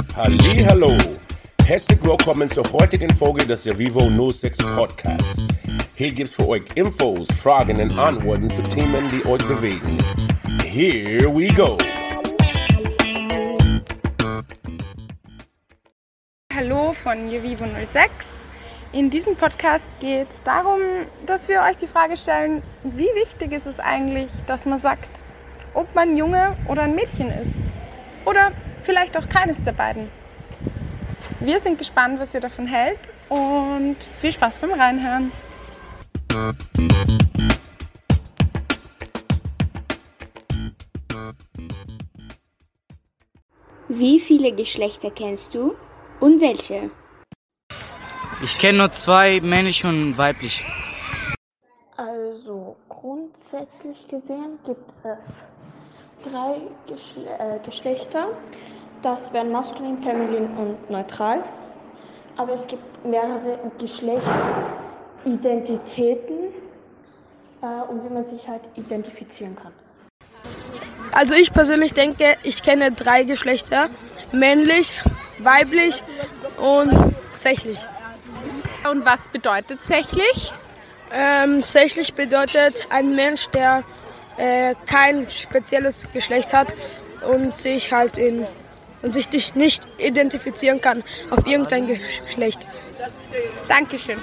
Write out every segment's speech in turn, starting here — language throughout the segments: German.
Hallo, herzlich willkommen zur heutigen Folge des Vivo 06 Podcasts. Hier gibt's für euch Infos, Fragen und Antworten zu Themen, die euch bewegen. Here we go. Hallo von Vivo 06. In diesem Podcast geht es darum, dass wir euch die Frage stellen, wie wichtig ist es eigentlich, dass man sagt, ob man Junge oder ein Mädchen ist. Oder vielleicht auch keines der beiden. Wir sind gespannt, was ihr davon hält und viel Spaß beim Reinhören. Wie viele Geschlechter kennst du und welche? Ich kenne nur zwei, männlich und weiblich. Also grundsätzlich gesehen gibt es drei Geschle äh, Geschlechter. Das wären maskulin, feminin und neutral. Aber es gibt mehrere Geschlechtsidentitäten äh, und wie man sich halt identifizieren kann. Also ich persönlich denke, ich kenne drei Geschlechter. Männlich, weiblich und sächlich. Und was bedeutet sächlich? Ähm, sächlich bedeutet ein Mensch, der äh, kein spezielles Geschlecht hat und sich halt in und sich nicht identifizieren kann auf irgendein Geschlecht. Dankeschön.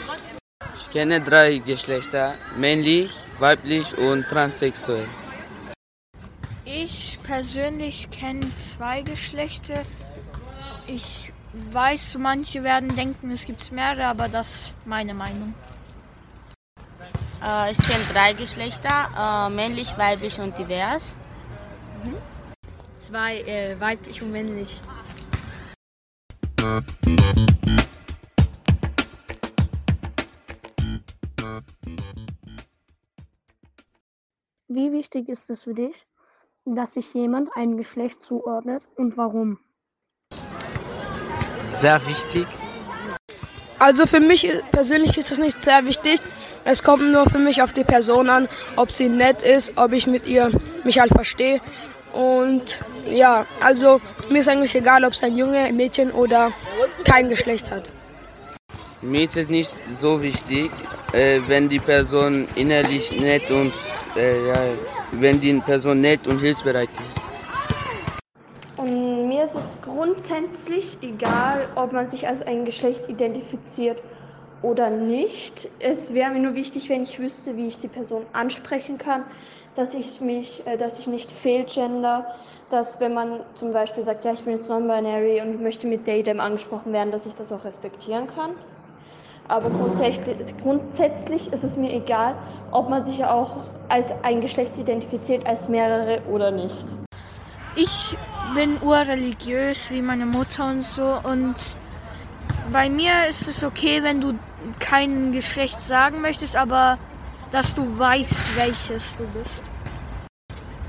Ich kenne drei Geschlechter, männlich, weiblich und transsexuell. Ich persönlich kenne zwei Geschlechter. Ich weiß, manche werden denken, es gibt mehrere, aber das ist meine Meinung. Äh, ich kenne drei Geschlechter, äh, männlich, weiblich und divers. Mhm. Zwei, äh, weiblich und männlich. Wie wichtig ist es für dich, dass sich jemand ein Geschlecht zuordnet und warum? Sehr wichtig. Also für mich persönlich ist das nicht sehr wichtig. Es kommt nur für mich auf die Person an, ob sie nett ist, ob ich mit ihr mich halt verstehe. Und ja, also mir ist eigentlich egal, ob es ein Junge, ein Mädchen oder kein Geschlecht hat. Mir ist es nicht so wichtig, äh, wenn die Person innerlich nett und äh, ja, wenn die Person nett und hilfsbereit ist. Und mir ist es grundsätzlich egal, ob man sich als ein Geschlecht identifiziert oder nicht. Es wäre mir nur wichtig, wenn ich wüsste, wie ich die Person ansprechen kann, dass ich mich, äh, dass ich nicht fehlgender, dass wenn man zum Beispiel sagt, ja, ich bin jetzt non-binary und möchte mit they, angesprochen werden, dass ich das auch respektieren kann. Aber grundsätzlich, grundsätzlich ist es mir egal, ob man sich auch als ein Geschlecht identifiziert, als mehrere oder nicht. Ich bin urreligiös wie meine Mutter und so und bei mir ist es okay, wenn du kein Geschlecht sagen möchtest, aber dass du weißt, welches du bist.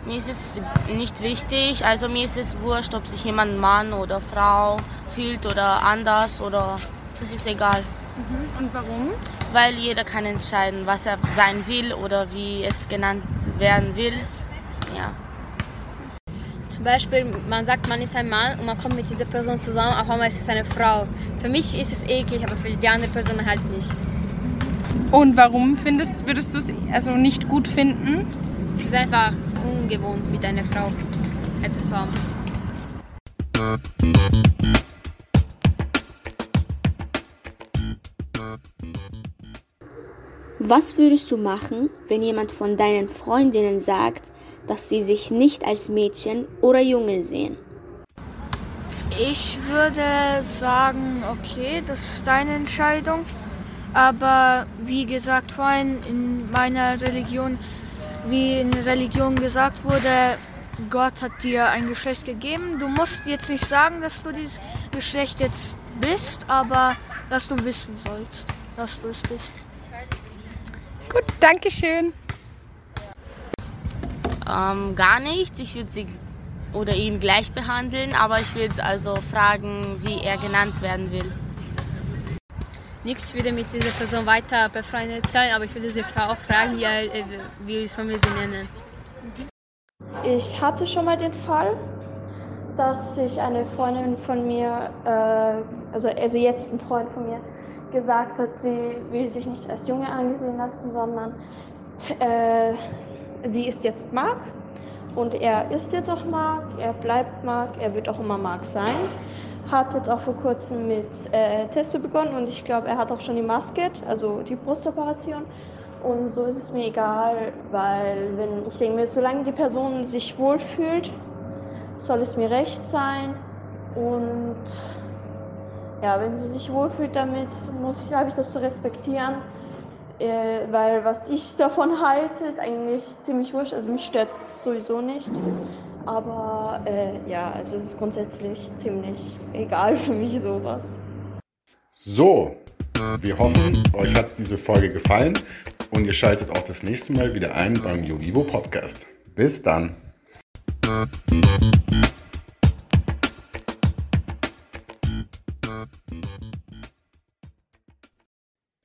Mir ist es nicht wichtig, also mir ist es wurscht, ob sich jemand Mann oder Frau fühlt oder anders oder das ist egal. Mhm. Und warum? Weil jeder kann entscheiden, was er sein will oder wie es genannt werden will. Ja. Zum Beispiel, man sagt, man ist ein Mann und man kommt mit dieser Person zusammen, auf einmal ist es eine Frau. Für mich ist es eklig, aber für die andere Person halt nicht. Und warum findest, würdest du es also nicht gut finden? Es ist einfach ungewohnt, mit einer Frau etwas zu haben. Was würdest du machen, wenn jemand von deinen Freundinnen sagt, dass sie sich nicht als Mädchen oder Junge sehen? Ich würde sagen, okay, das ist deine Entscheidung. Aber wie gesagt vorhin, in meiner Religion, wie in Religion gesagt wurde, Gott hat dir ein Geschlecht gegeben. Du musst jetzt nicht sagen, dass du dieses Geschlecht jetzt bist, aber dass du wissen sollst, dass du es bist. Gut, danke schön. Ähm, gar nichts. Ich würde sie oder ihn gleich behandeln, aber ich würde also fragen, wie er genannt werden will. Nichts würde mit dieser Person weiter befreundet sein, aber ich würde diese Frau auch fragen, ja, äh, wie sollen wir sie nennen. Ich hatte schon mal den Fall, dass sich eine Freundin von mir, äh, also, also jetzt ein Freund von mir, gesagt hat, sie will sich nicht als Junge angesehen lassen, sondern äh, sie ist jetzt Mark und er ist jetzt auch Mark, er bleibt Mark, er wird auch immer Mark sein. Hat jetzt auch vor kurzem mit äh, Testo begonnen und ich glaube, er hat auch schon die Maske, also die Brustoperation. Und so ist es mir egal, weil wenn ich denke mir, solange die Person sich wohlfühlt, soll es mir recht sein. Und ja, wenn sie sich wohlfühlt damit, muss ich, habe ich das zu respektieren. Äh, weil was ich davon halte, ist eigentlich ziemlich wurscht. Also mich stört es sowieso nicht. Aber äh, ja, also es ist grundsätzlich ziemlich egal für mich sowas. So, wir hoffen, euch hat diese Folge gefallen und ihr schaltet auch das nächste Mal wieder ein beim Yovivo Podcast. Bis dann.